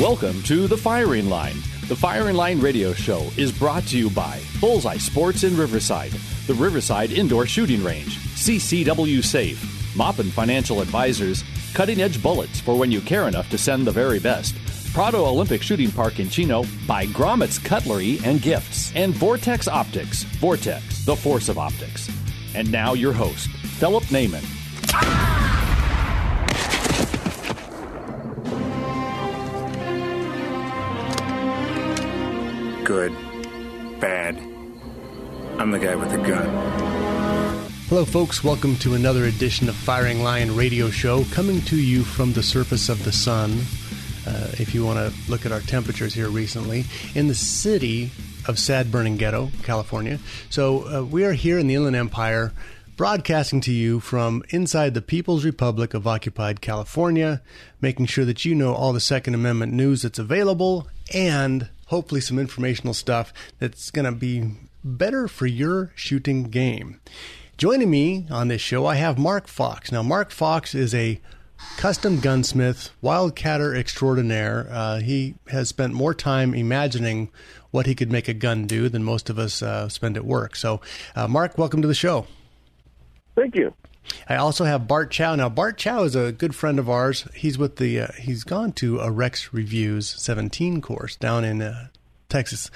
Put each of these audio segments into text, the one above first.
Welcome to The Firing Line. The Firing Line radio show is brought to you by Bullseye Sports in Riverside, the Riverside Indoor Shooting Range, CCW Safe, Moppin Financial Advisors, Cutting Edge Bullets for when you care enough to send the very best, Prado Olympic Shooting Park in Chino by Gromit's Cutlery and Gifts, and Vortex Optics, Vortex, the force of optics. And now your host, Philip Naiman. Good. Bad. I'm the guy with the gun. Hello, folks. Welcome to another edition of Firing Line Radio Show, coming to you from the surface of the sun. Uh, if you want to look at our temperatures here recently, in the city of Sad Burning Ghetto, California. So uh, we are here in the Inland Empire, broadcasting to you from inside the People's Republic of Occupied California, making sure that you know all the Second Amendment news that's available and hopefully some informational stuff that's going to be better for your shooting game. Joining me on this show, I have Mark Fox. Now, Mark Fox is a custom gunsmith, wildcatter extraordinaire. Uh, he has spent more time imagining what he could make a gun do than most of us uh, spend at work. So, uh, Mark, welcome to the show. Thank you. I also have Bart Chow. Now, Bart Chow is a good friend of ours. He's with the uh, he's gone to a Rex Reviews 17 course down in uh, Texas,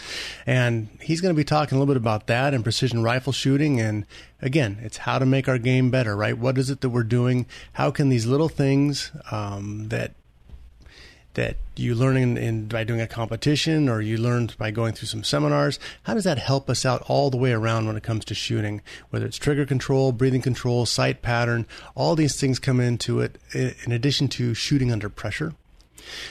and he's going to be talking a little bit about that and precision rifle shooting. And again, it's how to make our game better, right? What is it that we're doing? How can these little things um, that that you learn in, in, by doing a competition or you learned by going through some seminars how does that help us out all the way around when it comes to shooting? Whether it's trigger control breathing control sight pattern all these things come into it in addition to shooting under pressure.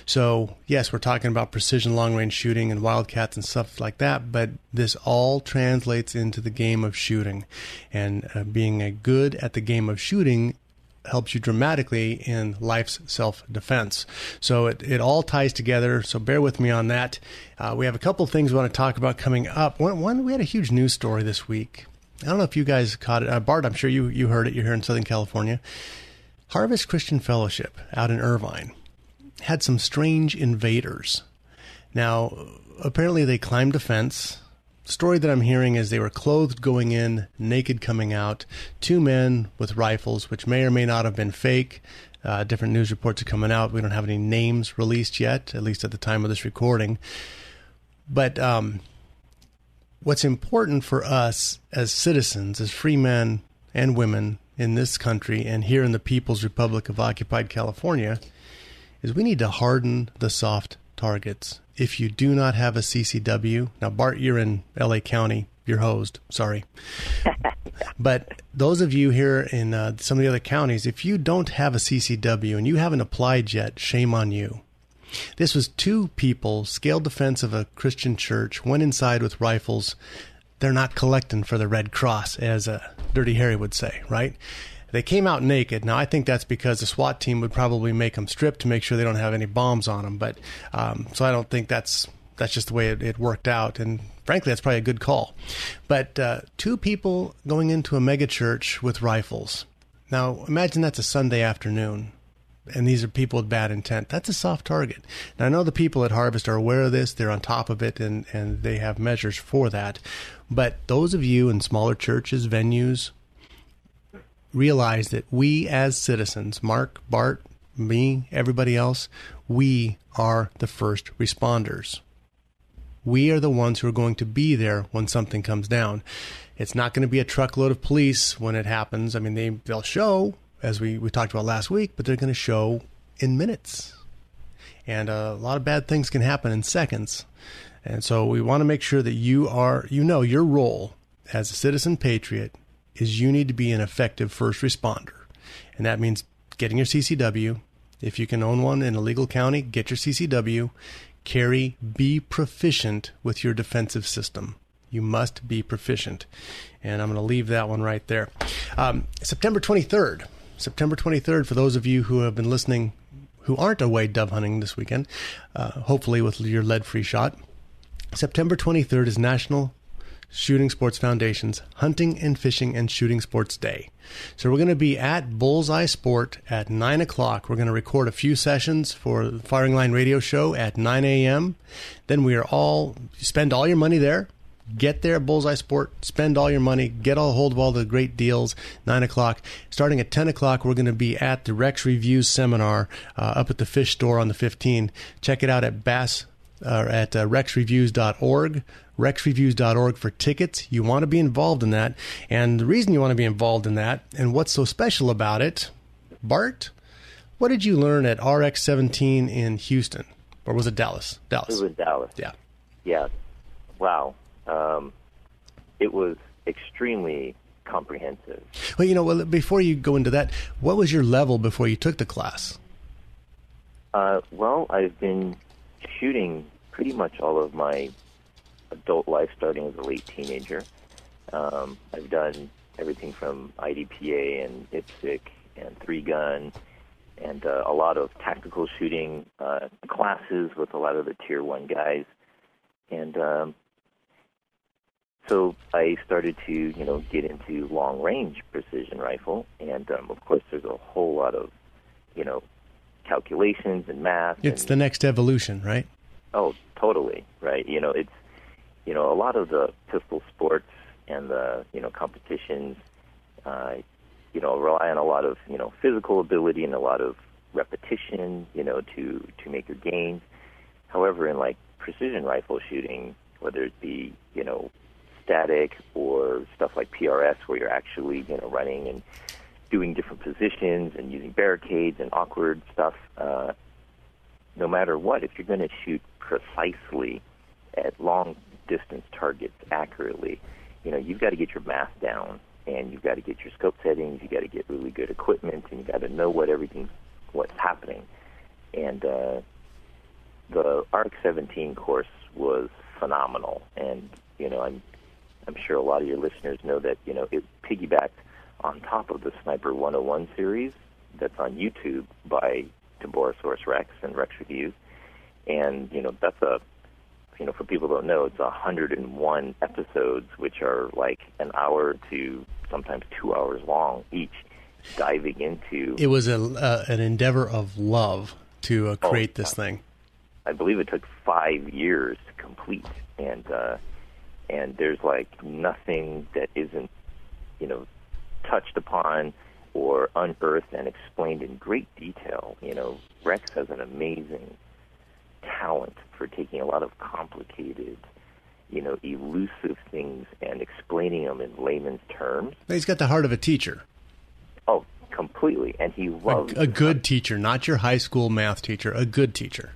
So yes we're talking about precision long range shooting and wildcats and stuff like that but this all translates into the game of shooting. And uh, being a good at the game of shooting helps you dramatically in life's self defense. So it, it all ties together. So bear with me on that. Uh, we have a couple things we want to talk about coming up. One, one, we had a huge news story this week. I don't know if you guys caught it. Uh, Bart, I'm sure you, you heard it. You're here in Southern California. Harvest Christian Fellowship out in Irvine had some strange invaders. Now, apparently they climbed a fence story that I'm hearing is they were clothed going in, naked coming out. Two men with rifles, which may or may not have been fake. Uh, different news reports are coming out. We don't have any names released yet, at least at the time of this recording. But um, what's important for us as citizens, as free men and women in this country and here in the People's Republic of Occupied California, is we need to harden the soft targets if you do not have a CCW, now Bart, you're in LA County, you're hosed, sorry. but those of you here in uh, some of the other counties, if you don't have a CCW and you haven't applied yet, shame on you. This was two people scaled the fence of a Christian church, went inside with rifles. They're not collecting for the Red Cross, as uh, Dirty Harry would say, right? They came out naked. Now, I think that's because the SWAT team would probably make them strip to make sure they don't have any bombs on them. But um, so I don't think that's that's just the way it, it, worked out. And frankly, that's probably a good call. But uh, two people going into a megachurch with rifles. Now, imagine that's a Sunday afternoon, and these are people with bad intent. That's a soft target. Now, I know the people at Harvest are aware of this, they're on top of it, and, and they have measures for that. But those of you in smaller churches, venues, realize that we as citizens, Mark, Bart, me, everybody else, we are the first responders. We are the ones who are going to be there when something comes down. It's not going to be a truckload of police when it happens. I mean, they, they'll show, as we, we talked about last week, but they're going to show in minutes. And uh, a lot of bad things can happen in seconds. And so we want to make sure that you are, you know, your role as a citizen patriot is you need to be an effective first responder. And that means getting your CCW If you can own one in a legal county, get your CCW. Carry, be proficient with your defensive system. You must be proficient. And I'm going to leave that one right there. Um, September 23rd. September 23rd, for those of you who have been listening who aren't away dove hunting this weekend, uh, hopefully with your lead free shot. September 23rd is National Shooting Sports Foundation's Hunting and Fishing and Shooting Sports Day. So we're going to be at Bullseye Sport at 9 o'clock. We're going to record a few sessions for the Firing Line Radio Show at 9 a.m. Then we are all, spend all your money there. Get there Bullseye Sport, spend all your money, get a hold of all the great deals. Nine o'clock, starting at ten o'clock, we're going to be at the Rex Reviews seminar uh, up at the Fish Store on the 15th. Check it out at Bass uh, at uh, rexreviews.org rexreviews.org for tickets. You want to be involved in that. And the reason you want to be involved in that and what's so special about it, Bart, what did you learn at RX 17 in Houston? Or was it Dallas? Dallas. It was Dallas. Yeah. Yeah. Wow. Um, it was extremely comprehensive. Well, you know, well, before you go into that, what was your level before you took the class? Uh, well, I've been shooting pretty much all of my adult life, starting as a late teenager. Um, I've done everything from IDPA and IPSC and three gun and uh, a lot of tactical shooting uh, classes with a lot of the tier one guys. And um, so I started to, you know, get into long range precision rifle. And um, of course, there's a whole lot of, you know, calculations and math. It's and, the next evolution, right? Oh, totally, right. You know, it's you know, a lot of the pistol sports and the you know competitions, uh, you know, rely on a lot of you know physical ability and a lot of repetition, you know, to to make your gains. However, in like precision rifle shooting, whether it be you know static or stuff like PRS, where you're actually you know running and doing different positions and using barricades and awkward stuff. Uh, no matter what, if you're going to shoot precisely at long distance targets accurately, you know, you've got to get your math down and you've got to get your scope settings, you got to get really good equipment, and you got to know what everything's what's happening. And uh, the RX-17 course was phenomenal, and you know, I'm I'm sure a lot of your listeners know that you know it piggybacked on top of the Sniper 101 series that's on YouTube by Taborosaurus Rex and Rex Reviews, and you know that's a you know, for people who don't know, it's 101 episodes, which are like an hour to sometimes two hours long each, diving into. It was a uh, an endeavor of love to uh, create oh, this thing. I believe it took five years to complete, and uh, and there's like nothing that isn't, you know, touched upon or unearthed and explained in great detail. You know, Rex has an amazing talent for taking a lot of complicated, you know, elusive things and explaining them in layman's terms. He's got the heart of a teacher. Oh, completely. And he loves a, a good teacher, not your high school math teacher, a good teacher.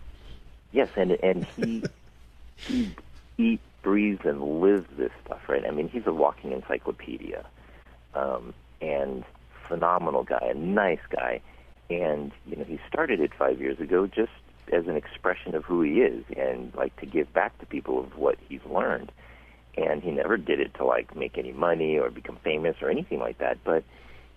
Yes, and and he he eats, breathes, and lives this stuff, right? I mean, he's a walking encyclopedia, um, and phenomenal guy, a nice guy, and you know, he started it five years ago, just as an expression of who he is and like to give back to people of what he's learned. And he never did it to like make any money or become famous or anything like that. But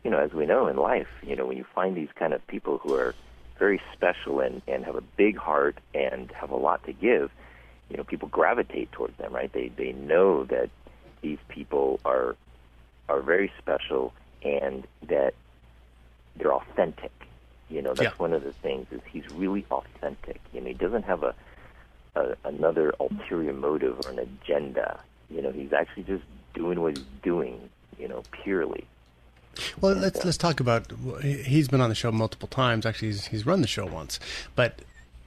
you know, as we know in life, you know, when you find these kind of people who are very special and, and have a big heart and have a lot to give, you know, people gravitate towards them, right? They they know that these people are are very special and that they're authentic you know, that's yeah. one of the things is he's really authentic. You know, he doesn't have a, a another ulterior motive or an agenda. You know, he's actually just doing what he's doing. You know, purely. Well, let's let's talk about. He's been on the show multiple times. Actually, he's, he's run the show once. But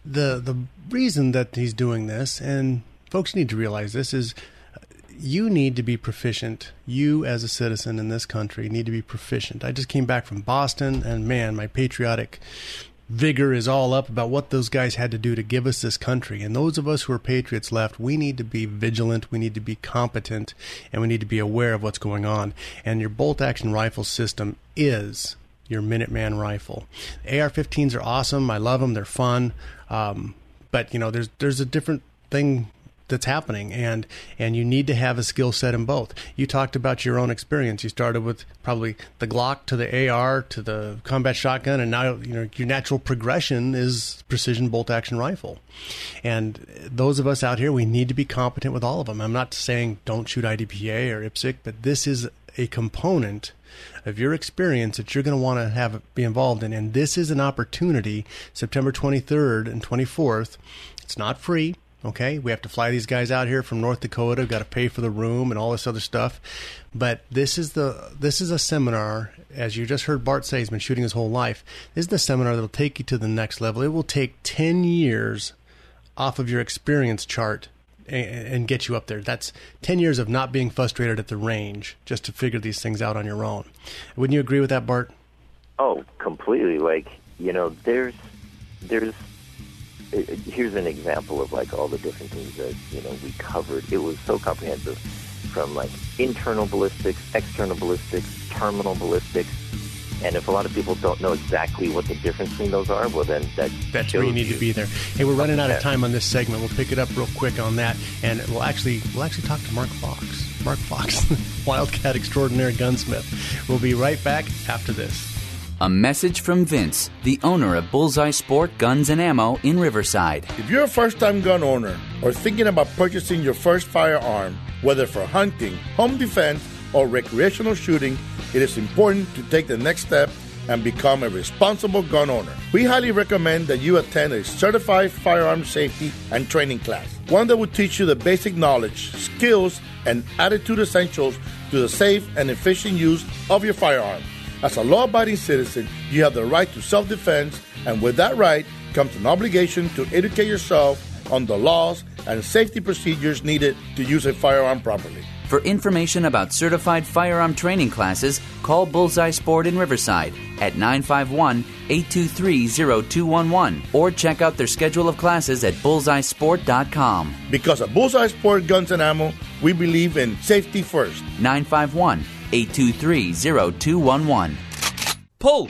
the the reason that he's doing this, and folks need to realize this, is you need to be proficient. You, as a citizen in this country, need to be proficient. I just came back from Boston, and man, my patriotic vigor is all up about what those guys had to do to give us this country. And those of us who are patriots left, we need to be vigilant, we need to be competent, and we need to be aware of what's going on. And your bolt action rifle system is your Minuteman rifle. AR-15s are awesome. I love them. They're fun. Um, but you know, there's there's a different thing that's happening and and you need to have a skill set in both. You talked about your own experience. You started with probably the glock to the ar to the combat shotgun and now you know your natural progression is precision bolt action rifle. And those of us out here we need to be competent with all of them. I'm not saying don't shoot idpa or ipsc but this is a component of your experience that you're going to want to have be involved in. And this is an opportunity september 23rd and 24th it's not free Okay, we have to fly these guys out here from North Dakota. We've got to pay for the room and all this other stuff. But this is the this is a seminar, as you just heard Bart say, he's been shooting his whole life. This is the seminar that'll take you to the next level. It will take ten years off of your experience chart and, and get you up there. That's ten years of not being frustrated at the range just to figure these things out on your own. Wouldn't you agree with that, Bart? Oh, completely. Like you know, there's there's here's an example of like all the different things that you know we covered. It was so comprehensive, from like internal ballistics, external ballistics, terminal ballistics, and if a lot of people don't know exactly what the difference between those are, well then that that's where you need to be there. Hey, we're running out of time on this segment. We'll pick it up real quick on that, and we'll actually we'll actually talk to Mark Fox. Mark Fox, Wildcat extraordinary gunsmith. We'll be right back after this. A message from Vince, the owner of Bullseye Sport Guns and Ammo in Riverside. If you're a first time gun owner or thinking about purchasing your first firearm, whether for hunting, home defense, or recreational shooting, it is important to take the next step and become a responsible gun owner. We highly recommend that you attend a certified firearm safety and training class, one that will teach you the basic knowledge, skills, and attitude essentials to the safe and efficient use of your firearm. As a law abiding citizen, you have the right to self defense, and with that right comes an obligation to educate yourself on the laws and safety procedures needed to use a firearm properly. For information about certified firearm training classes, call Bullseye Sport in Riverside at 951 823 0211 or check out their schedule of classes at bullseyesport.com. Because at Bullseye Sport Guns and Ammo, we believe in safety first. 951 823 0211. Pull!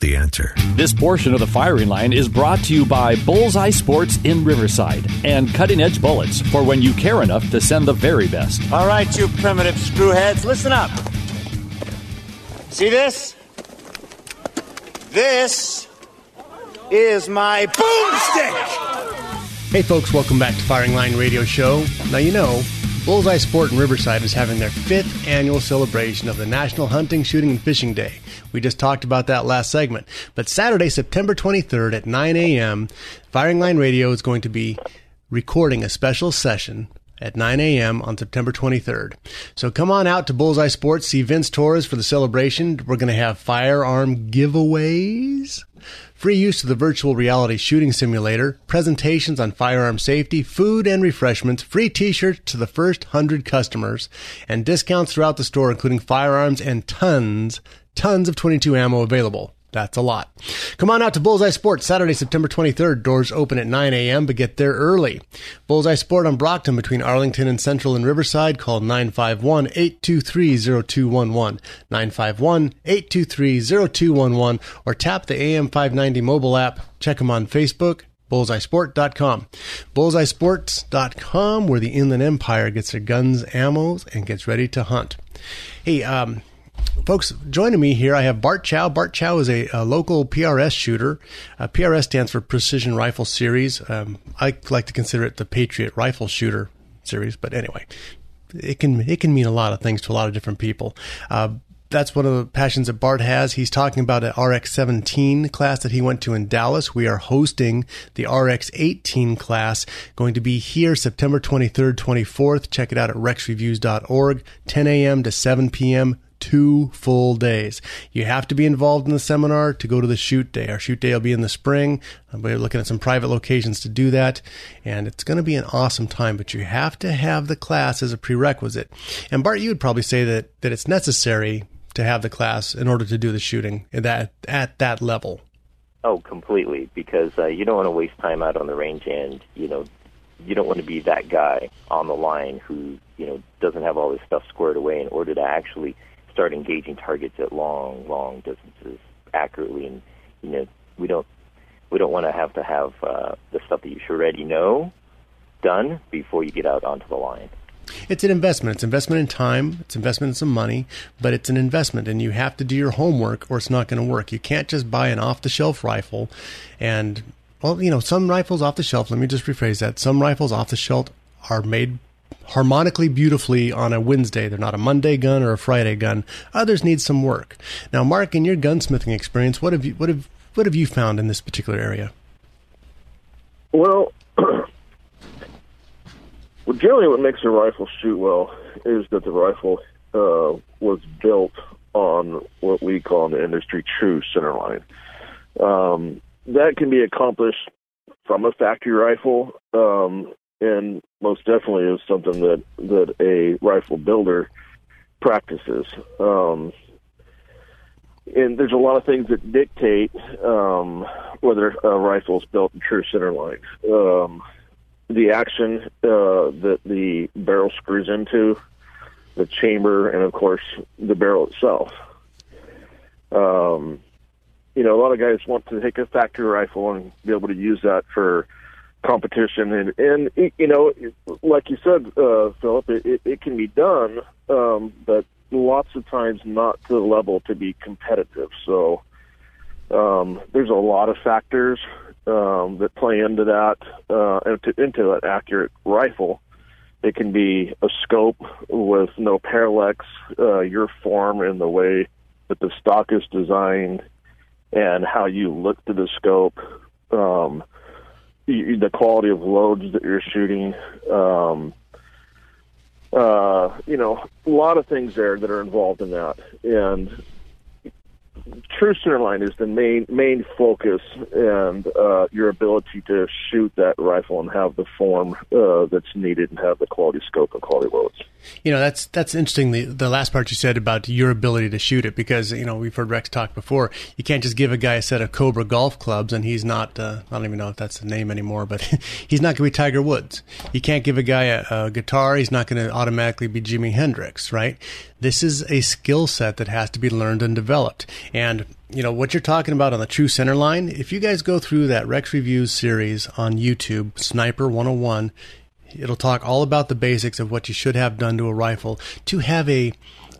The answer. This portion of the firing line is brought to you by Bullseye Sports in Riverside and Cutting Edge Bullets for when you care enough to send the very best. All right, you primitive screwheads, listen up. See this? This is my boomstick. Hey, folks, welcome back to Firing Line Radio Show. Now, you know, Bullseye Sport in Riverside is having their fifth annual celebration of the National Hunting, Shooting, and Fishing Day. We just talked about that last segment. But Saturday, September 23rd at 9 a.m., Firing Line Radio is going to be recording a special session at 9 a.m. on September 23rd. So come on out to Bullseye Sports, see Vince Torres for the celebration. We're going to have firearm giveaways, free use of the virtual reality shooting simulator, presentations on firearm safety, food and refreshments, free t-shirts to the first 100 customers, and discounts throughout the store including firearms and tons, tons of 22 ammo available. That's a lot. Come on out to Bullseye Sports Saturday, September 23rd. Doors open at 9 a.m., but get there early. Bullseye Sport on Brockton between Arlington and Central and Riverside. Call 951-823-0211. 951-823-0211 or tap the AM590 mobile app. Check them on Facebook, bullseyesport.com. Bullseyesports.com where the Inland Empire gets their guns, ammos, and gets ready to hunt. Hey, um, Folks, joining me here, I have Bart Chow. Bart Chow is a, a local PRS shooter. Uh, PRS stands for Precision Rifle Series. Um, I like to consider it the Patriot Rifle Shooter Series, but anyway, it can it can mean a lot of things to a lot of different people. Uh, that's one of the passions that Bart has. He's talking about an RX 17 class that he went to in Dallas. We are hosting the RX 18 class, going to be here September 23rd, 24th. Check it out at rexreviews.org, 10 a.m. to 7 p.m two full days. You have to be involved in the seminar to go to the shoot day. Our shoot day will be in the spring. We're looking at some private locations to do that, and it's going to be an awesome time. But you have to have the class as a prerequisite. And Bart, you would probably say that that it's necessary to have the class in order to do the shooting at that at that level. Oh, completely. Because uh, you don't want to waste time out on the range, and you know, you don't want to be that guy on the line who you know doesn't have all this stuff squared away in order to actually start engaging targets at long, long distances accurately, and you know we don't we don't want to have to have uh, the stuff that you should already know done before you get out onto the line. It's an investment. It's investment in time. It's investment in some money, but it's an investment, and you have to do your homework, or it's not going to work. You can't just buy an off-the-shelf rifle, and well, you know, some rifles off the shelf. Let me just rephrase that. Some rifles off the shelf are made harmonically beautifully on a Wednesday. They're not a Monday gun or a Friday gun. Others need some work. Now, Mark, in your gunsmithing experience, what have you what have what have you found in this particular area? Well, well, generally, what makes a rifle shoot well is that the rifle uh, was built on what we call in the industry true centerline. Um, that can be accomplished from a factory rifle. Um, and most definitely is something that that a rifle builder practices. Um, and there's a lot of things that dictate um, whether a rifle is built in true center line. Um, the action uh, that the barrel screws into, the chamber, and of course the barrel itself. Um, you know, a lot of guys want to take a factory rifle and be able to use that for competition. And and you know like you said uh philip it, it, it can be done um but lots of times not to the level to be competitive. So um there's a lot of factors um that play into that uh into, into that accurate rifle. It can be a scope with no parallax uh your form and the way that the stock is designed and how you look to the scope um the quality of loads that you're shooting. Um, uh, you know, a lot of things there that are involved in that, and true center line is the main main focus, and uh, your ability to shoot that rifle and have the form uh, that's needed and have the quality scope and quality loads. You know, that's that's interesting. The the last part you said about your ability to shoot it, because you know we've heard Rex talk before. You can't just give a guy a set of Cobra golf clubs and he's not. Uh, I don't even know if that's the name anymore, but he's not going to be Tiger Woods. You can't give a guy a, a guitar; he's not going to automatically be Jimi Hendrix, right? This is a skill set that has to be learned and developed. You know what you're talking about on the true center line. If you guys go through that Rex Reviews series on YouTube, Sniper 101, It'll talk all about the basics of what you should have done to a rifle to have a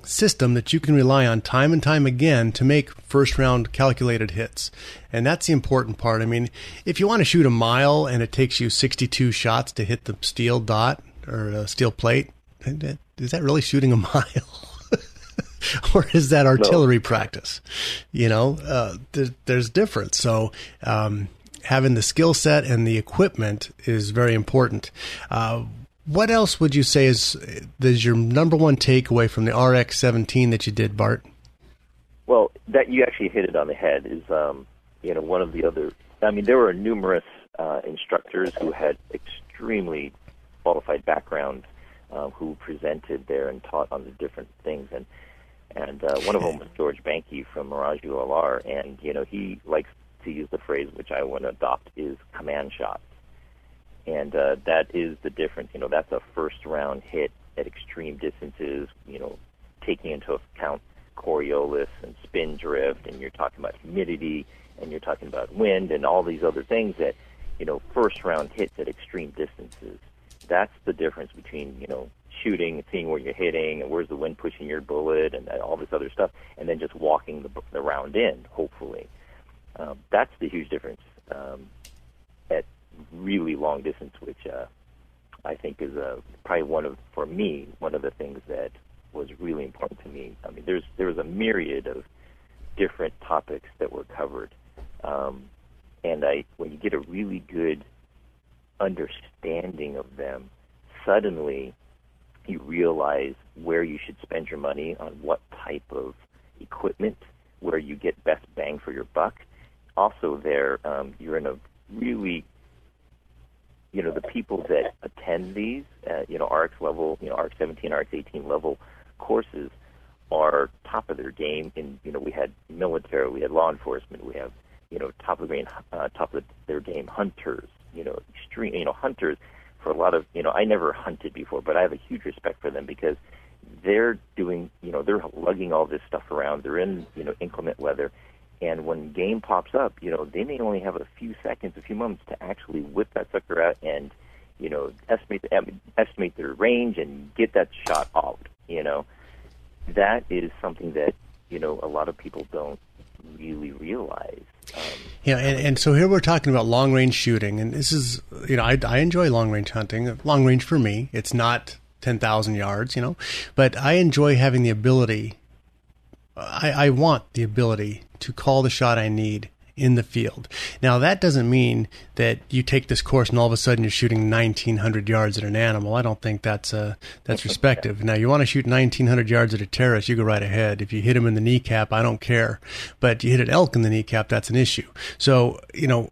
system that you can rely on time and time again to make first round calculated hits. And that's the important part. I mean, if you want to shoot a mile and it takes you 62 shots to hit the steel dot or a steel plate, is that really shooting a mile? or is that artillery no. practice? You know, uh, there's, there's difference. So, um, having the skill set and the equipment is very important. Uh, what else would you say is is your number one takeaway from the RX 17 that you did, Bart? Well, that you actually hit it on the head is, um, you know, one of the other. I mean, there were numerous uh, instructors who had extremely qualified backgrounds uh, who presented there and taught on the different things, and and uh, one of them was George Banky from Mirage ULR, and you know he likes to use the phrase which I want to adopt is command shots, and uh, that is the difference. You know, that's a first round hit at extreme distances. You know, taking into account Coriolis and spin drift, and you're talking about humidity, and you're talking about wind, and all these other things that you know first round hits at extreme distances. that's the difference between you know shooting and seeing where you're hitting and where's the wind pushing your bullet and all this other stuff, and then just walking the, the round in. Hopefully, um, that's the huge difference um, at really long distance, which uh, I think is uh, probably one of for me one of the things that was really important to me. I mean, there's there was a myriad of different topics that were covered, um, and I when you get a really good understanding of them, suddenly you realize where you should spend your money on what type of equipment, where you get best bang for your buck. Also, there um, you're in a really you know the people that attend these, uh, you know RX level, you know RX 17, RX 18 level courses are top of their game. And you know we had military, we had law enforcement, we have you know top of the game, uh, top of their game hunters, you know extreme, you know hunters for a lot of you know I never hunted before, but I have a huge respect for them because they're doing you know they're lugging all this stuff around. They're in you know inclement weather, and when game pops up, you know they may only have a few seconds, a few moments to actually whip that sucker out and you know estimate the, estimate their range and get that shot out. You know that is something that you know a lot of people don't really realize. Um, yeah, and, and so here we're talking about long range shooting, and this is you know I, I enjoy long range hunting. Long range for me, it's not ten thousand yards, you know, but I enjoy having the ability. I, I want the ability to call the shot I need in the field. Now, that doesn't mean that you take this course and all of a sudden you're shooting 1,900 yards at an animal. I don't think that's uh, that's respective. Now, you want to shoot 1,900 yards at a terrace, you go right ahead. If you hit him in the kneecap, I don't care. But you hit an elk in the kneecap, that's an issue. So, you know,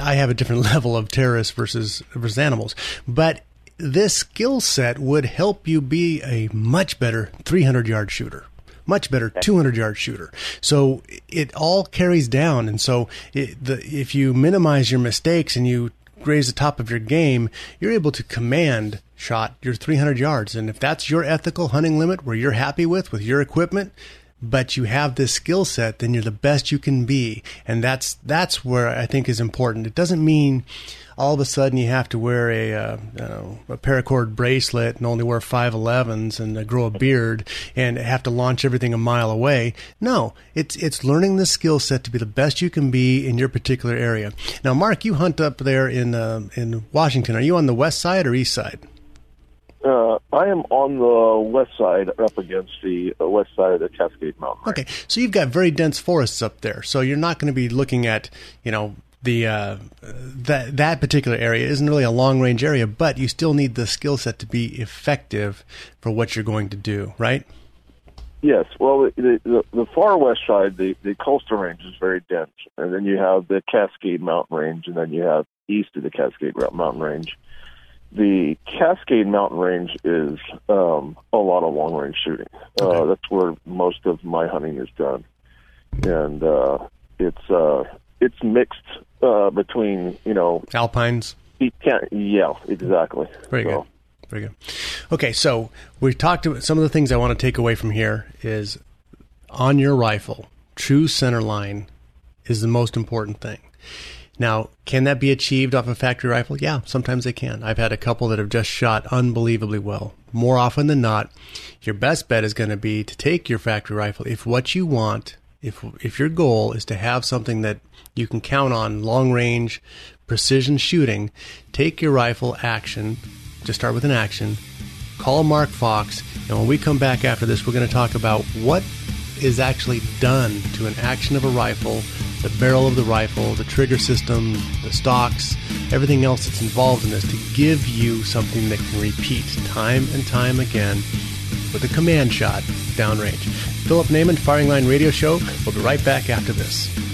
I have a different level of terrorists versus versus animals, but this skill set would help you be a much better 300 yard shooter much better 200 yard shooter. So it all carries down. And so it, the, if you minimize your mistakes and you raise the top of your game, you're able to command shot your 300 yards. And if that's your ethical hunting limit where you're happy with, with your equipment, but you have this skill set, then you're the best you can be. And that's, that's where I think is important. It doesn't mean, all of a sudden you have to wear a uh, know, a paracord bracelet and only wear 511s and uh, grow a beard and have to launch everything a mile away. No, it's it's learning the skill set to be the best you can be in your particular area. Now, Mark, you hunt up there in uh, in Washington. Are you on the west side or east side? Uh, I am on the west side, up against the uh, west side of the Cascade Mountain. Range. Okay, so you've got very dense forests up there, so you're not going to be looking at you know the uh, that that particular area isn't really a long range area, but you still need the skill set to be effective for what you're going to do, right? Yes. Well, the, the, the far west side, the, the coastal range is very dense, and then you have the Cascade Mountain Range, and then you have east of the Cascade Mountain Range. The Cascade Mountain Range is um, a lot of long range shooting. Uh, okay. Uh, that's where most of my hunting is done, and uh, it's uh, it's mixed uh, between you know alpines. Yeah, exactly. Very so. good. Very good. Okay, so we talked about some of the things I want to take away from here is on your rifle, true center line is the most important thing. Now, can that be achieved off a factory rifle? Yeah, sometimes they can. I've had a couple that have just shot unbelievably well. More often than not, your best bet is going to be to take your factory rifle if what you want if if your goal is to have something that you can count on long range precision shooting, take your rifle action. Just start with an action. Call Mark Fox, and when we come back after this, we're going to talk about what is actually done to an action of a rifle, the barrel of the rifle, the trigger system, the stocks, everything else that's involved in this to give you something that can repeat time and time again with a command shot downrange. Philip Naiman, Firing Line Radio Show. We'll be right back after this.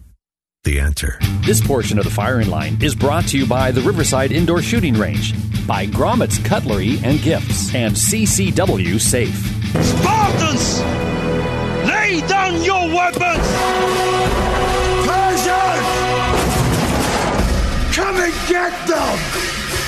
The answer. This portion of the firing line is brought to you by the Riverside Indoor Shooting Range, by Gromit's Cutlery and Gifts, and CCW Safe. Spartans! Lay down your weapons! Persians! Come and get them!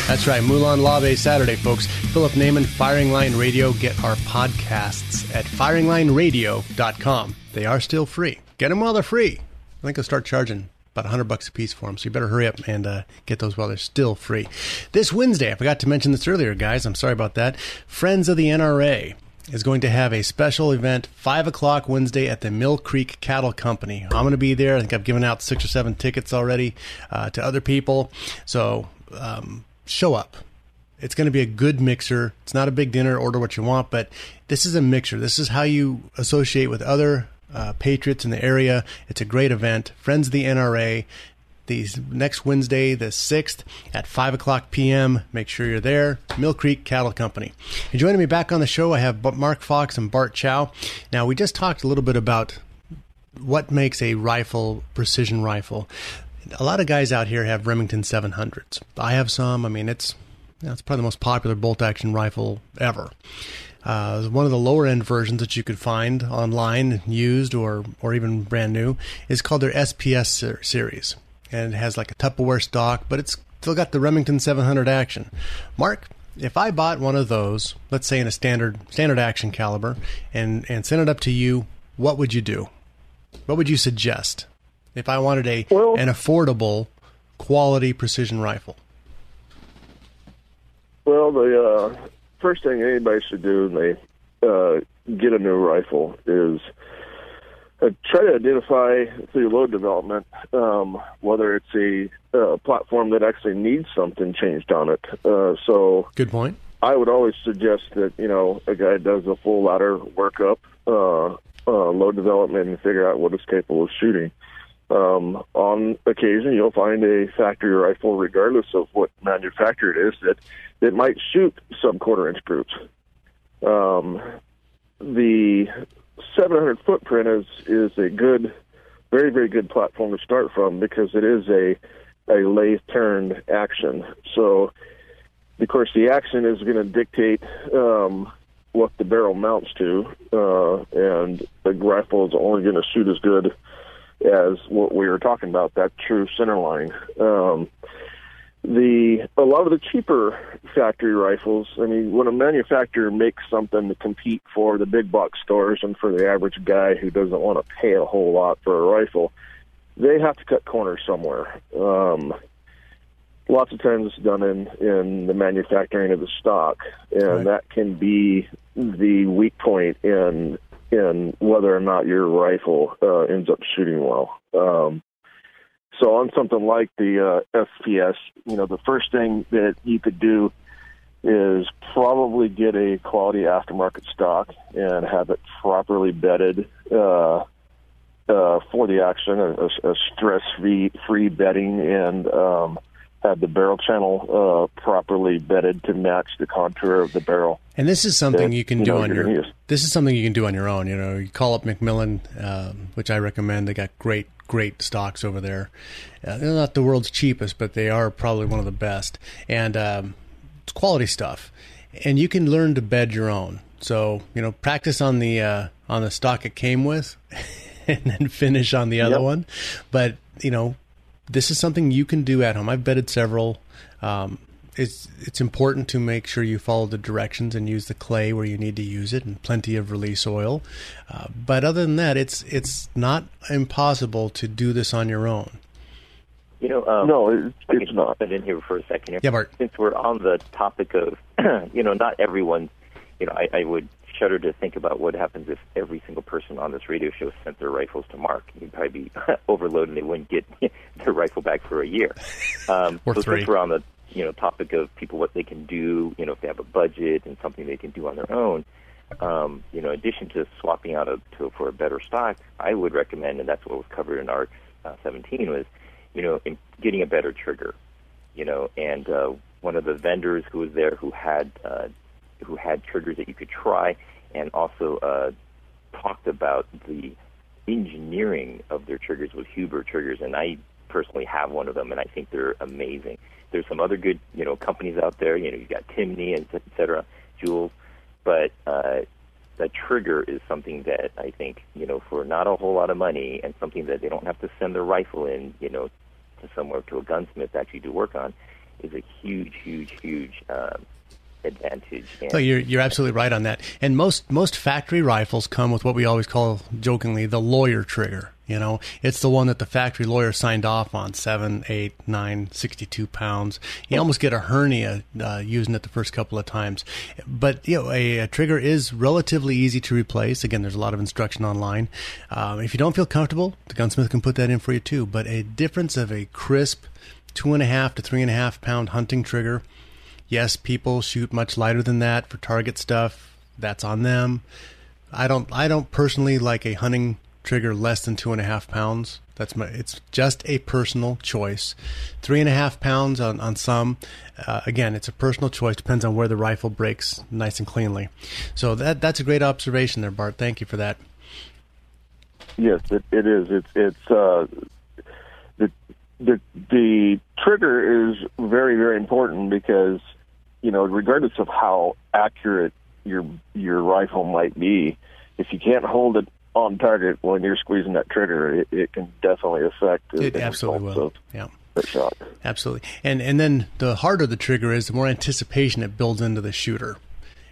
That's right, Molon Labe Saturday, folks. Philip Naiman, Firing Line Radio. Get our podcasts at firinglineradio.com. They are still free. Get them while they're free. I think I'll start charging about 100 bucks a piece for them. So you better hurry up and uh, get those while they're still free. This Wednesday, I forgot to mention this earlier, guys. I'm sorry about that. Friends of the NRA is going to have a special event, 5 o'clock Wednesday at the Mill Creek Cattle Company. I'm going to be there. I think I've given out six or seven tickets already uh, to other people. So um, show up. It's going to be a good mixer. It's not a big dinner, order what you want, but this is a mixer. This is how you associate with other uh, patriots in the area. It's a great event. Friends of the NRA. These next Wednesday, the 6th at 5 o'clock p.m. Make sure you're there. Mill Creek Cattle Company. And joining me back on the show, I have Mark Fox and Bart Chow. Now, we just talked a little bit about what makes a rifle precision rifle. A lot of guys out here have Remington 700s. I have some. I mean, it's that's probably the most popular bolt action rifle ever. Uh, one of the lower end versions that you could find online, used or or even brand new, is called their SPS ser- series, and it has like a Tupperware stock, but it's still got the Remington 700 action. Mark, if I bought one of those, let's say in a standard standard action caliber, and and sent it up to you, what would you do? What would you suggest if I wanted a Well- an affordable quality precision rifle? Well, the uh, first thing anybody should do when they uh, get a new rifle is uh, try to identify through load development um, whether it's a uh, platform that actually needs something changed on it. Uh, so, good point. I would always suggest that you know a guy does a full ladder workup, uh, uh, load development, and figure out what it's capable of shooting. Um, on occasion, you'll find a factory rifle, regardless of what manufacturer it is, that that might shoot sub quarter inch groups. Um, the 700 footprint is is a good, very very good platform to start from because it is a a lathe turned action. So, of course, the action is going to dictate um, what the barrel mounts to, uh, and the rifle is only going to shoot as good as what we were talking about, that true center line. Um, the a lot of the cheaper factory rifles. I mean, when a manufacturer makes something to compete for the big box stores and for the average guy who doesn't want to pay a whole lot for a rifle, they have to cut corners somewhere. Um, lots of times it's done in in the manufacturing of the stock, and that can be the weak point in in whether or not your rifle uh, ends up shooting well. Um, so on something like the uh, SPS, you know, the first thing that you could do is probably get a quality aftermarket stock and have it properly bedded uh, uh, for the action, a, a, stress-free free bedding, and um, have the barrel channel uh, properly bedded to match the contour of the barrel. And this is something that, you can you do know, on your. use. This is something you can do on your own. You know, you call up McMillan, um, which I recommend. They got great, great stocks over there. Uh, they're not the world's cheapest, but they are probably one of the best, and um, it's quality stuff. And you can learn to bed your own. So you know, practice on the uh, on the stock it came with, and then finish on the other Yep. one. But you know, this is something you can do at home. I've bedded several. Um, it's it's important to make sure you follow the directions and use the clay where you need to use it, and plenty of release oil. Uh, but other than that, it's it's not impossible to do this on your own. You know, um, No, it, I it's not. in here for a second here. Yeah, Bart. Since we're on the topic of, you know, not everyone, you know, I, I would shudder to think about what happens if every single person on this radio show sent their rifles to Mark. You'd probably be overloaded and they wouldn't get their rifle back for a year. Um, Or so three. since we're on the you know topic of people what they can do, you know, if they have a budget and something they can do on their own, um, you know, in addition to swapping out a, to, for a better stock, I would recommend, and that's what was covered in our uh, 17 was, you know, in getting a better trigger, you know, and uh, one of the vendors who was there who had uh, who had triggers that you could try, and also uh, talked about the engineering of their triggers with Huber triggers, and I personally have one of them, and I think they're amazing. There's some other good, you know, companies out there. You know, you've got Timney and et cetera, Jewell, but uh, the trigger is something that I think, you know, for not a whole lot of money and something that they don't have to send their rifle in, you know, to somewhere to a gunsmith to actually do work on, is a huge, huge, huge um, advantage. And So you're you're absolutely right on that. And most most factory rifles come with what we always call jokingly the lawyer trigger. You know, it's the one that the factory lawyer signed off on seven, eight, nine, sixty-two pounds. You almost get a hernia uh, using it the first couple of times. But you know, a, a trigger is relatively easy to replace. Again, there's a lot of instruction online. Um, if you don't feel comfortable, the gunsmith can put that in for you too. But a difference of a crisp two and a half to three and a half pound hunting trigger Yes, people shoot much lighter than that for target stuff. That's on them. I don't. I don't personally like a hunting trigger less than two and a half pounds. That's my. It's just a personal choice. Three and a half pounds on on some. Uh, again, it's a personal choice. Depends on where the rifle breaks nice and cleanly. So that that's a great observation there, Bart. Thank you for that. Yes, it, it is. It's it's uh, the the trigger is very very important because you know regardless of how accurate your your rifle might be, if you can't hold it on target when you're squeezing that trigger, it, it can definitely affect the It absolutely will. of Yeah. the shot. Absolutely. And and then the harder the trigger is, the more anticipation it builds into the shooter,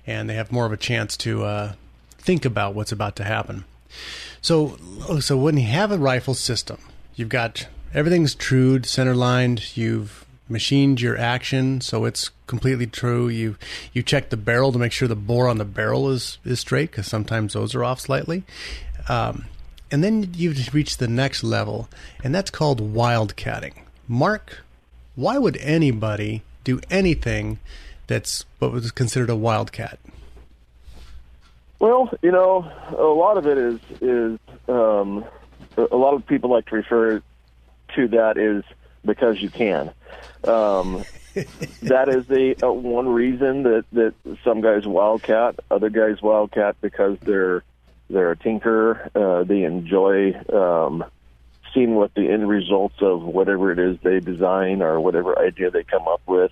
and they have more of a chance to uh, think about what's about to happen. So so when you have a rifle system, you've got everything's trued, center lined. You've machined your action, so it's completely true. You you check the barrel to make sure the bore on the barrel is is straight, because sometimes those are off slightly. Um, and then you've reached the next level, and that's called wildcatting. Mark, why would anybody do anything that's what was considered a wildcat? Well, you know, a lot of it is is um, a lot of people like to refer to that is because you can. Um, that is the uh, one reason that that some guys wildcat, other guys wildcat because they're they're a tinker. Uh, they enjoy um, seeing what the end results of whatever it is they design or whatever idea they come up with.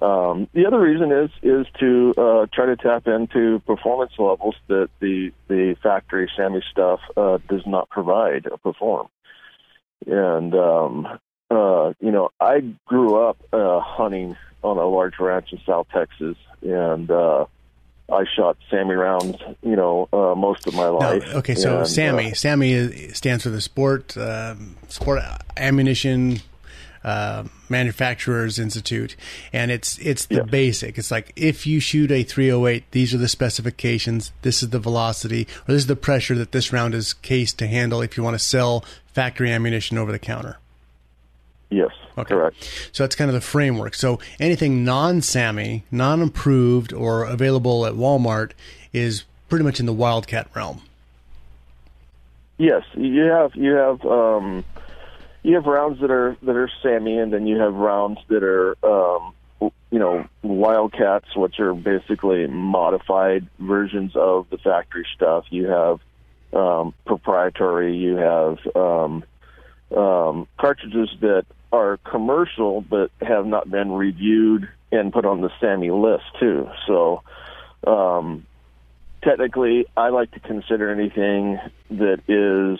Um, the other reason is is to uh, try to tap into performance levels that the the factory SAAMI stuff uh, does not provide or perform. And um, uh, you know, I grew up uh, hunting on a large ranch in South Texas, and uh, I shot SAAMI rounds. You know, uh, most of my No, life. okay, so And, SAAMI, uh, SAAMI stands for the Sport um, Sport Ammunition uh, Manufacturers Institute, and it's it's the basic. It's like if you shoot a 308, these are the specifications. This is the velocity, or this is the pressure that this round is cased to handle. If you want to sell factory ammunition over the counter. Yes, correct. So that's kind of the framework. So anything non-SAAMI, non-approved, or available at Walmart is pretty much in the wildcat realm. Yes, you have you have um, you have rounds that are that are SAAMI, and then you have rounds that are um, you know Wildcats, which are basically modified versions of the factory stuff. You have um, proprietary. You have um, um, cartridges that are commercial but have not been reviewed and put on the SAAMI list too. So. Um, technically, I like to consider anything that is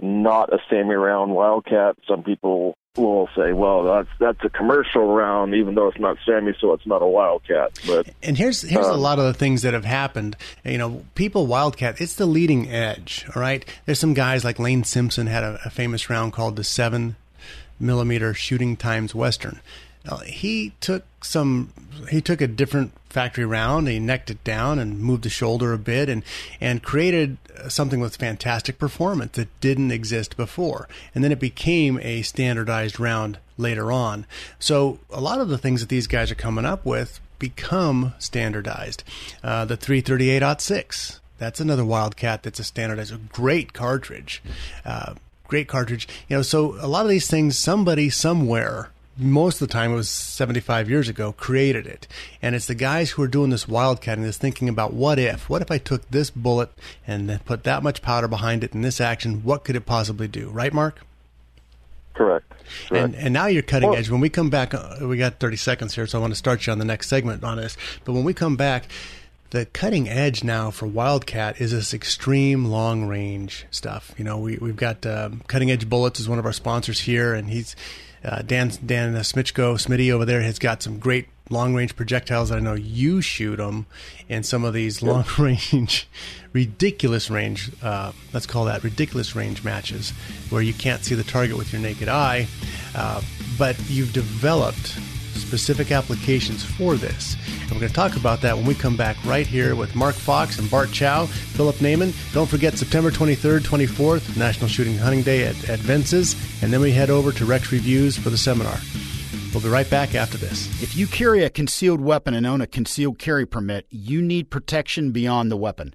not a SAAMI round Wildcat. Some people will say, "Well, that's that's a commercial round, even though it's not SAAMI, so it's not a Wildcat." But And here's here's a Um, lot of the things that have happened. You know, people wildcat. It's the leading edge. All right. There's some guys like Layne Simpson had a, a famous round called the seven millimeter shooting times Western. Now, he took some he took a different factory round, he necked it down and moved the shoulder a bit, and and created something with fantastic performance that didn't exist before. And then it became a standardized round later on. So a lot of the things that these guys are coming up with become standardized. Uh, the 338-06. That's another Wildcat that's a standardized, a great cartridge. Uh, great cartridge. You know, so a lot of these things, somebody somewhere most of the time it was 75 years ago created it. And it's the guys who are doing this wildcatting this thinking about what if. What if i took this bullet and then put that much powder behind it in this action? What could it possibly do? Right mark? Correct, correct. and and now you're cutting well, edge. When we come back uh, we got 30 seconds here so i want to start you on the next segment on this. But when we come back the cutting edge now for Wildcat is this extreme long range stuff. You know, we we've got um, Cutting Edge Bullets is one of our sponsors here, and he's uh, Dan Dan Smitchko Smitty over there has got some great long range projectiles. that I know you shoot them in some of these long range, ridiculous range. Uh, let's call that ridiculous range matches where you can't see the target with your naked eye, uh, but you've developed specific applications for this. And we're going to talk about that when we come back right here with Mark Fox and Bart Chow, Philip Naiman. Don't forget September 23rd, 24th, National Shooting Hunting Day at, at Vince's, and then we head over to Rex Reviews for the seminar. We'll be right back after this. If you carry a concealed weapon and own a concealed carry permit, you need protection beyond the weapon.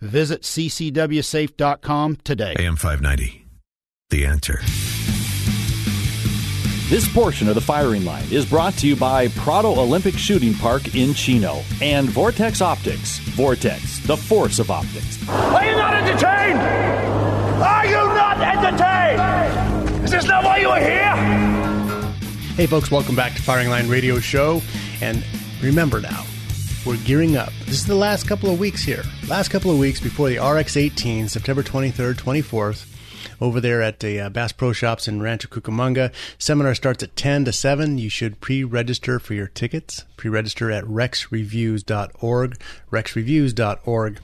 Visit ccwsafe.com today. AM 590. The answer. This portion of the firing line is brought to you by Prado Olympic Shooting Park in Chino and Vortex Optics. Vortex, the force of optics. Are you not entertained? Are you not entertained? Is this not why you are here? Hey, folks, welcome back to Firing Line Radio Show. And remember now, we're gearing up. This is the last couple of weeks here. Last couple of weeks before the RX 18, September 23rd, 24th, over there at the uh, Bass Pro Shops in Rancho Cucamonga. Seminar starts at 10 to 7. You should pre register for your tickets. Pre register at rexreviews.org. Rexreviews.org.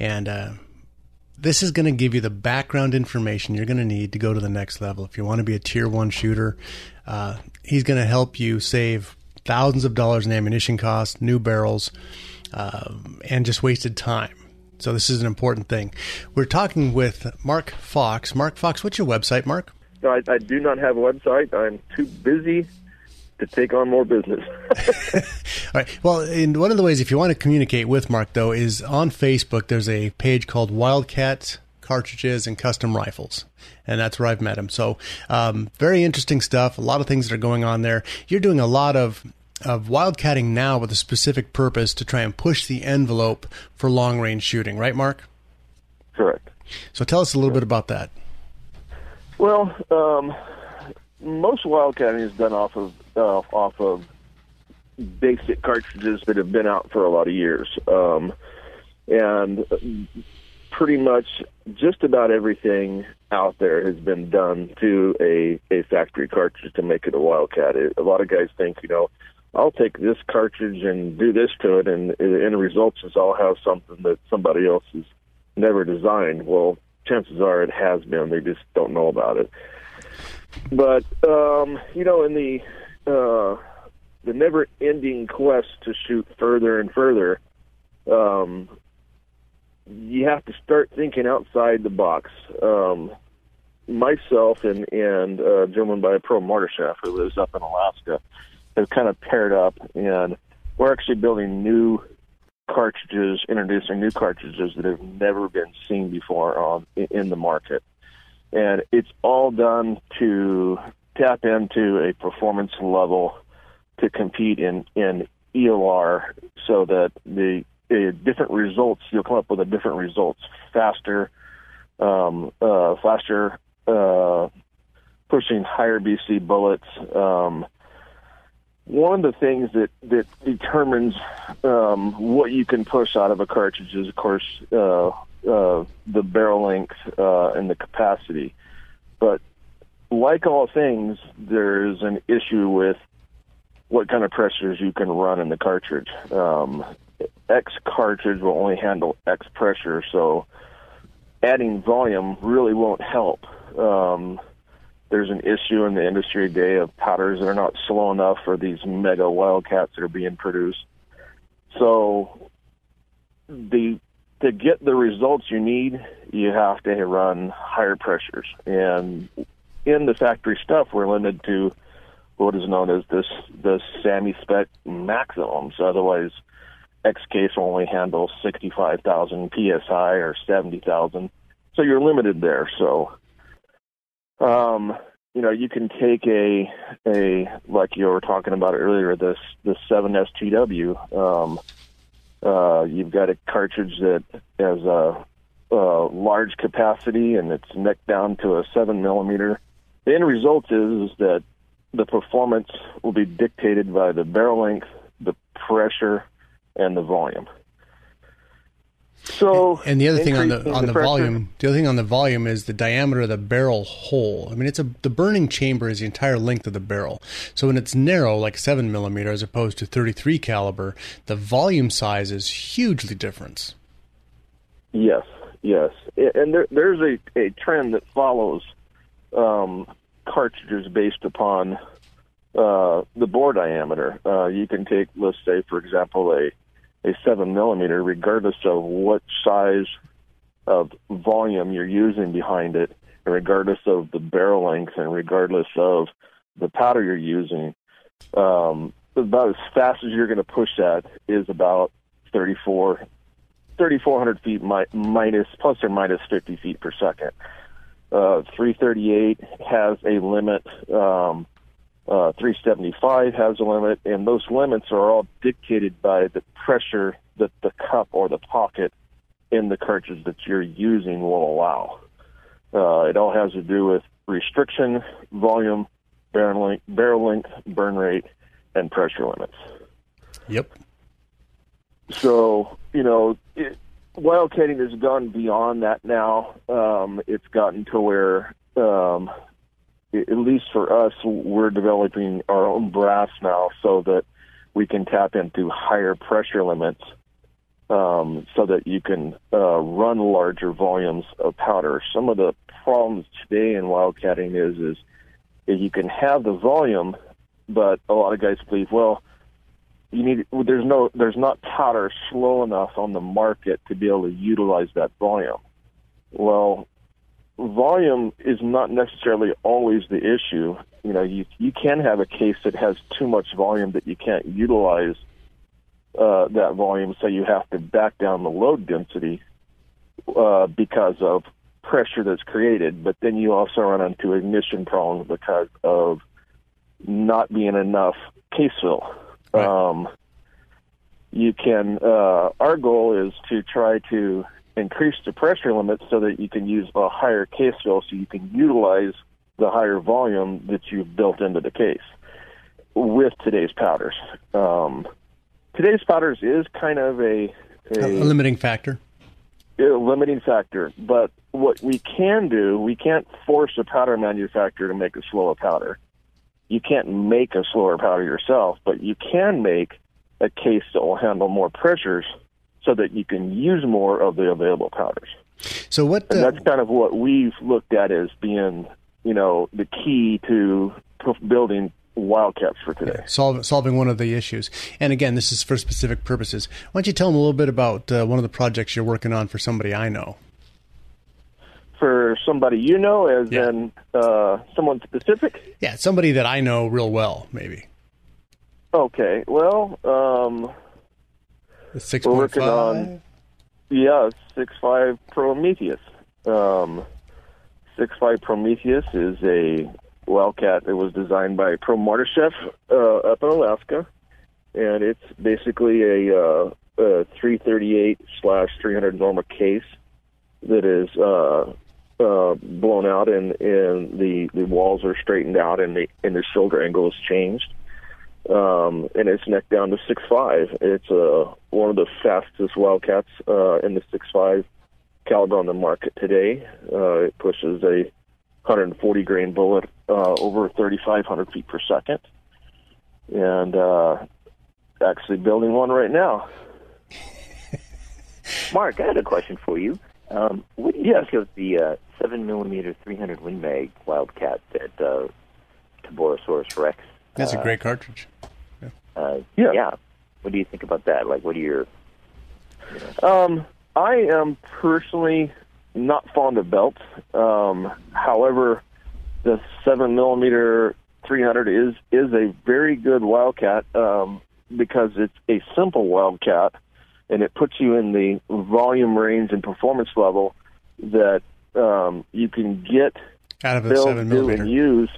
And, uh, this is going to give you the background information you're going to need to go to the next level. If you want to be a tier one shooter, uh, he's going to help you save thousands of dollars in ammunition costs, new barrels, uh, and just wasted time. So this is an important thing. We're talking with Mark Fox. Mark Fox, what's your website, Mark? No, I, I do not have a website. I'm too busy to take on more business. All right. Well, in one of the ways, if you want to communicate with Mark, though, is on Facebook. There's a page called Wildcat Cartridges and Custom Rifles, and that's where I've met him. So, um, very interesting stuff. A lot of things that are going on there. You're doing a lot of of wildcatting now with a specific purpose to try and push the envelope for long range shooting, right, Mark? Correct. So tell us a little bit about that. Well, um, most wildcatting is done off of uh, off of basic cartridges that have been out for a lot of years, um, and pretty much just about everything out there has been done to a a factory cartridge to make it a wildcat. It, a lot of guys think, you know, I'll take this cartridge and do this to it, and the end result is I'll have something that somebody else has never designed. Well, chances are it has been. They just don't know about it. But um, you know, in the uh, the never-ending quest to shoot further and further, um, you have to start thinking outside the box. Um, myself and and uh, a gentleman by Pro Mortar Shaft who lives up in Alaska have kind of paired up, and we're actually building new cartridges, introducing new cartridges that have never been seen before on in the market, and it's all done to tap into a performance level to compete in in ELR, so that the, different results you'll come up with a different results faster, um, uh, faster, uh, pushing higher BC bullets. Um, one of the things that that determines um, what you can push out of a cartridge is, of course, uh, uh, the barrel length uh, and the capacity. But like all things, there's an issue with what kind of pressures you can run in the cartridge. Um, X cartridge will only handle X pressure, so adding volume really won't help. Um, there's an issue in the industry today of powders that are not slow enough for these mega wildcats that are being produced. So the to get the results you need, you have to run higher pressures. And in the factory stuff, we're limited to what is known as this the SAAMI spec maximums. Otherwise, X case only handle 65,000 psi or 70,000. So you're limited there. So, um, you know, you can take a a like you were talking about earlier, this the 7STW. Um, uh, you've got a cartridge that has a, a large capacity and it's necked down to a seven millimeter. The end result is, is that the performance will be dictated by the barrel length, the pressure, and the volume. So, and the other thing on the on the, pressure- volume, the other thing on the volume is the diameter of the barrel hole. I mean, it's a the burning chamber is the entire length of the barrel. So when it's narrow, like seven millimeter, as opposed to thirty three caliber, the volume size is hugely different. Yes, yes, and there, there's a, a trend that follows um, cartridges based upon uh, the bore diameter. Uh, you can take, let's say, for example, a a seven millimeter, regardless of what size of volume you're using behind it, and regardless of the barrel length, and regardless of the powder you're using. Um, about as fast as you're going to push that is about 34 3,400 feet mi- minus plus or minus 50 feet per second. Uh, 338 has a limit. Um, uh, 375 has a limit, and those limits are all dictated by the pressure that the cup or the pocket in the cartridge that you're using will allow. Uh, it all has to do with restriction, volume, barrel length, barrel length, burn rate, and pressure limits. Yep. So you know, it, wildcatting has gone beyond that now. Um, it's gotten to where, um, at least for us, we're developing our own brass now, so that we can tap into higher pressure limits, um, so that you can uh, run larger volumes of powder. Some of the problems today in wildcatting is is that you can have the volume, but a lot of guys believe, well, you need there's no there's not powder slow enough on the market to be able to utilize that volume. Well, volume is not necessarily always the issue. You know, you you can have a case that has too much volume that you can't utilize uh, that volume, so you have to back down the load density uh, because of pressure that's created. But then you also run into ignition problems because of not being enough case fill. Um, you can. Uh, our goal is to try to increase the pressure limit so that you can use a higher case fill, so you can utilize the higher volume that you've built into the case with today's powders. Um, today's powders is kind of a, A a limiting factor. a limiting factor. But what we can do, we can't force a powder manufacturer to make a slower powder. You can't make a slower powder yourself, but you can make a case that will handle more pressures so that you can use more of the available powders. So what? And Uh, that's kind of what we've looked at as being, you know, the key to to building wildcats for today. solve, solving one of the issues. And again, this is for specific purposes. Why don't you tell them a little bit about uh, one of the projects you're working on for somebody I know? For somebody you know, as in uh, someone specific, Yeah, somebody that I know real well, maybe. Okay. Well, um, The six we're working on five. yeah six five Prometheus. Um, six five Prometheus is a Wildcat. It was designed by Pro Martishev uh, up in Alaska, and it's basically a, uh, a 338 slash 300 Norma case that is uh, uh, blown out, and, and the the walls are straightened out, and the and the shoulder angle is changed. Um, and it's neck down to six five. It's uh, one of the fastest Wildcats uh, in the six five caliber on the market today. Uh, it pushes a 140 grain bullet uh, over 3,500 feet per second, and uh, actually building one right now. Mark, I had a question for you. Um, what do you Yes. think of the uh, seven millimeter 300 Win Mag Wildcat that uh, Taborosaurus Rex? That's a uh, great cartridge. Uh, Yeah. yeah. What do you think about that? Like, what are your Um, I am personally not fond of belts. Um, however, the seven millimeter 300 is is a very good wildcat um, because it's a simple wildcat, and it puts you in the volume range and performance level that um, you can get Out of a build, seven do, millimeter. and use.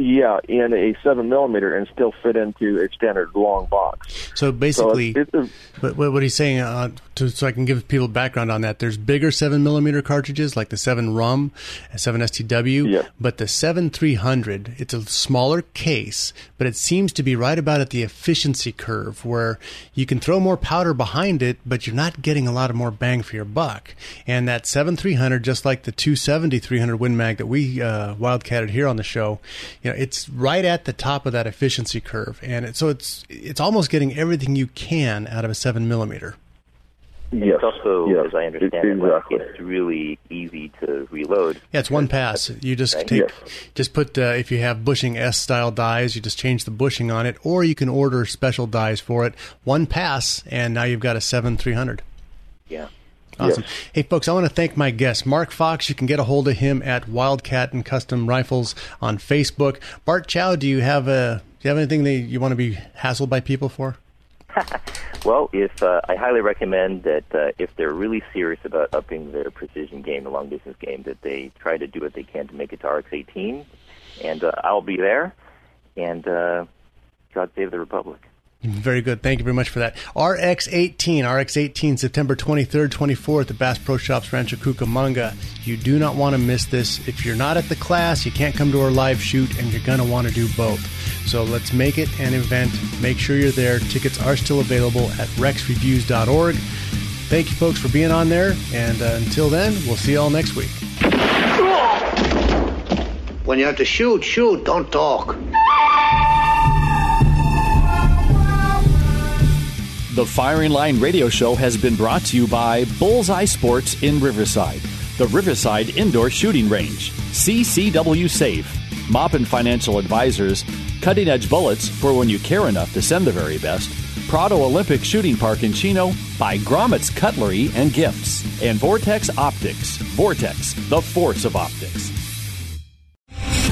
Yeah, in a seven millimeter and still fit into a standard long box. So basically, it's, it's a, what he's saying, uh, to, so I can give people background on that, there's bigger seven millimeter cartridges like the seven Rum, seven STW, yeah. but the seven three hundred, it's a smaller case, but it seems to be right about at the efficiency curve where you can throw more powder behind it, but you're not getting a lot of more bang for your buck. And that seven three hundred, just like the two seventy three hundred Win Mag that we uh, wildcatted here on the show, you know, it's right at the top of that efficiency curve, and it, so it's it's almost getting everything you can out of a seven millimeter. It's also, yes, as I understand it, like, exactly. it's really easy to reload. Yeah, it's one pass. You just Right. take, Yes. just put uh, if you have bushing S style dies, you just change the bushing on it, or you can order special dies for it. One pass, and now you've got a seven three hundred. Yeah. Awesome. Hey, folks, I want to thank my guest, Mark Fox. You can get a hold of him at Wildcat and Custom Rifles on Facebook. Bart Chow, do you have a do you have anything that you want to be hassled by people for? Well, if uh, I highly recommend that uh, if they're really serious about upping their precision game, the long distance game, that they try to do what they can to make it to RX-18, and uh, I'll be there. And uh, God save the Republic. Very good. Thank you very much for that. RX18, RX18, September 23rd, 24th at the Bass Pro Shops Rancho Cucamonga. You do not want to miss this. If you're not at the class, you can't come to our live shoot, and you're going to want to do both. So let's make it an event. Make sure you're there. Tickets are still available at rexreviews.org. Thank you, folks, for being on there. And uh, until then, we'll see you all next week. When you have to shoot, shoot, don't talk. The Firing Line Radio Show has been brought to you by Bullseye Sports in Riverside, the Riverside Indoor Shooting Range, CCW Safe, Moppin Financial Advisors, Cutting Edge Bullets for when you care enough to send the very best, Prado Olympic Shooting Park in Chino by Gromit's Cutlery and Gifts, and Vortex Optics. Vortex, the force of optics.